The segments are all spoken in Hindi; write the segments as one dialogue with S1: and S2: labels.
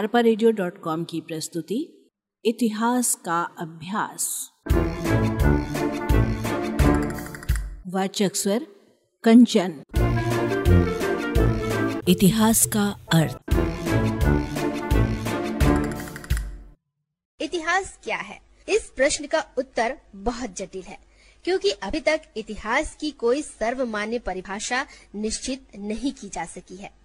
S1: अरपा की प्रस्तुति, इतिहास का अभ्यास। वाचक स्वर, कंचन। इतिहास का अर्थ।
S2: इतिहास क्या है? इस प्रश्न का उत्तर बहुत जटिल है, क्योंकि अभी तक इतिहास की कोई सर्वमान्य परिभाषा निश्चित नहीं की जा सकी है।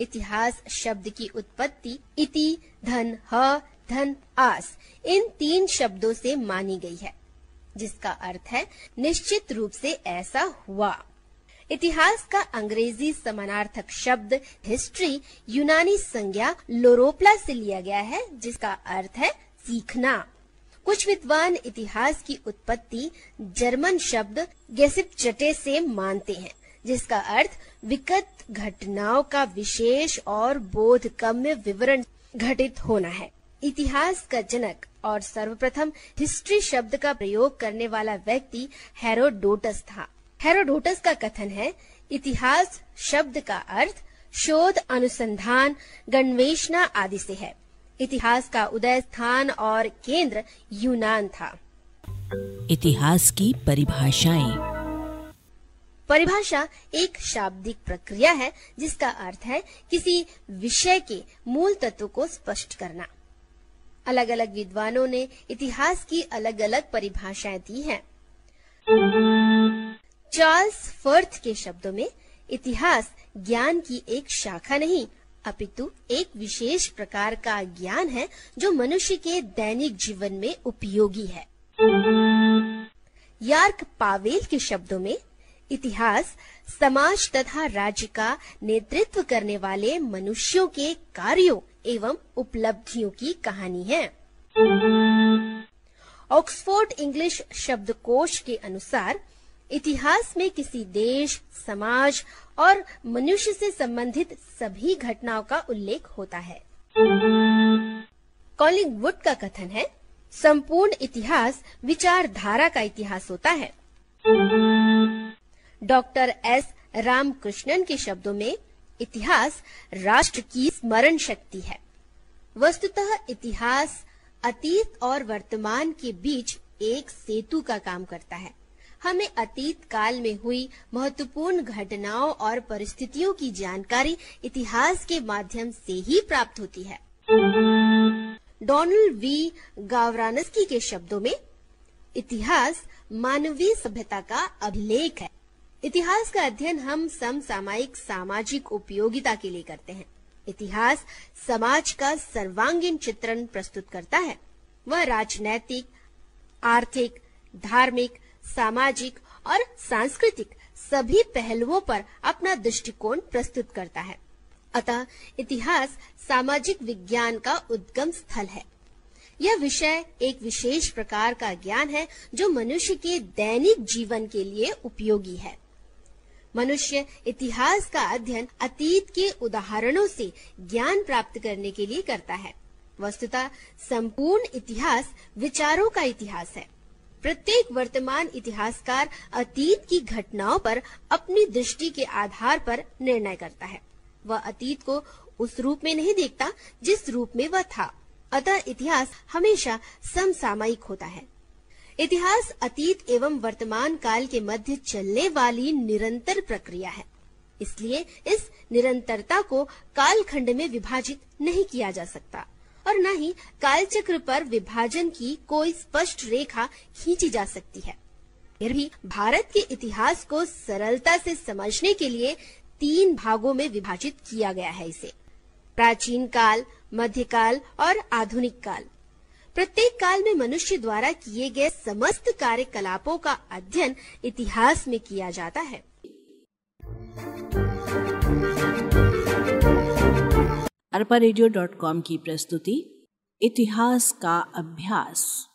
S2: इतिहास शब्द की उत्पत्ति, इति, धन, ह, धन, आस, इन तीन शब्दों से मानी गई है, जिसका अर्थ है निश्चित रूप से ऐसा हुआ। इतिहास का अंग्रेज़ी समानार्थक शब्द हिस्ट्री यूनानी संज्ञा, लोरोप्ला से लिया गया है, जिसका अर्थ है सीखना। कुछ विद्वान इतिहास की उत्पत्ति जर्मन शब्द गेसिप चटे से मानते हैं। जिसका अर्थ विकट घटनाओं का विशेष और बोध कम्य विवरण घटित होना है। इतिहास का जनक और सर्वप्रथम हिस्ट्री शब्द का प्रयोग करने वाला व्यक्ति हेरोडोटस था। हेरोडोटस का कथन है, इतिहास शब्द का अर्थ शोध, अनुसंधान गणवेशना आदि से है। इतिहास का उदय स्थान और केंद्र यूनान था।
S1: इतिहास की परिभाषाएँ।
S2: परिभाषा एक शाब्दिक प्रक्रिया है, जिसका अर्थ है किसी विषय के मूल तत्व को स्पष्ट करना अलग अलग विद्वानों ने इतिहास की अलग अलग परिभाषाएँ दी हैं। चार्ल्स फर्थ के शब्दों में, इतिहास ज्ञान की एक शाखा नहीं, अपितु एक विशेष प्रकार का ज्ञान है, जो मनुष्य के दैनिक जीवन में उपयोगी है यार्क पावेल के शब्दों में इतिहास, समाज तथा राज्य का नेतृत्व करने वाले मनुष्यों के कार्यों एवं उपलब्धियों की कहानी है। ऑक्सफोर्ड इंग्लिश शब्दकोश के अनुसार, इतिहास में किसी देश, समाज और मनुष्य से संबंधित सभी घटनाओं का उल्लेख होता है। कॉलिंग वुड का कथन है, संपूर्ण इतिहास विचारधारा का इतिहास होता है। डॉक्टर एस रामकृष्णन के शब्दों में इतिहास राष्ट्र की स्मरण शक्ति है। वस्तुतः इतिहास अतीत और वर्तमान के बीच एक सेतु का काम करता है। हमें अतीत काल में हुई महत्वपूर्ण घटनाओं और परिस्थितियों की जानकारी इतिहास के माध्यम से ही प्राप्त होती है। डोनाल्ड वी गावरानस्की के शब्दों में इतिहास मानवीय सभ्यता का अभिलेख है। इतिहास का अध्ययन हम समसामयिक सामाजिक उपयोगिता के लिए करते हैं। इतिहास समाज का सर्वांगीण चित्रण प्रस्तुत करता है। वह राजनैतिक, आर्थिक, धार्मिक, सामाजिक और सांस्कृतिक सभी पहलुओं पर अपना दृष्टिकोण प्रस्तुत करता है। अतः इतिहास सामाजिक विज्ञान का उद्गम स्थल है। यह विषय एक विशेष प्रकार का ज्ञान है जो मनुष्य के दैनिक जीवन के लिए उपयोगी है। मनुष्य इतिहास का अध्ययन अतीत के उदाहरणों से ज्ञान प्राप्त करने के लिए करता है। वस्तुतः संपूर्ण इतिहास विचारों का इतिहास है। प्रत्येक वर्तमान इतिहासकार अतीत की घटनाओं पर अपनी दृष्टि के आधार पर निर्णय करता है। वह अतीत को उस रूप में नहीं देखता जिस रूप में वह था। अतः इतिहास हमेशा समसामयिक होता है। इतिहास, अतीत एवं वर्तमान काल के मध्य चलने वाली निरंतर प्रक्रिया है। इसलिए इस निरंतरता को कालखंड में विभाजित नहीं किया जा सकता और न ही कालचक्र पर विभाजन की कोई स्पष्ट रेखा खींची जा सकती है। फिर भी भारत के इतिहास को सरलता से समझने के लिए तीन भागों में विभाजित किया गया है इसे। प्राचीन काल, मध्यकाल और आधुनिक काल। प्रत्येक काल में मनुष्य द्वारा किए गए समस्त कार्यकलापों का अध्ययन इतिहास में किया जाता है।
S1: अरपा रेडियो डॉट कॉम की प्रस्तुति, इतिहास का अभ्यास।